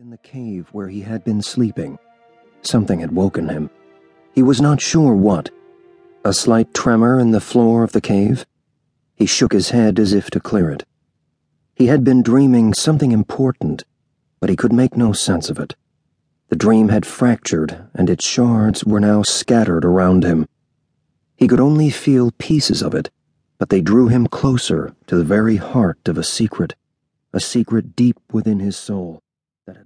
in the cave where he had been sleeping. Something had woken him. He was not sure what. A slight tremor in the floor of the cave? He shook his head as if to clear it. He had been dreaming something important, but he could make no sense of it. The dream had fractured, and its shards were now scattered around him. He could only feel pieces of it, but they drew him closer to the very heart of a secret, a secret deep within his soul.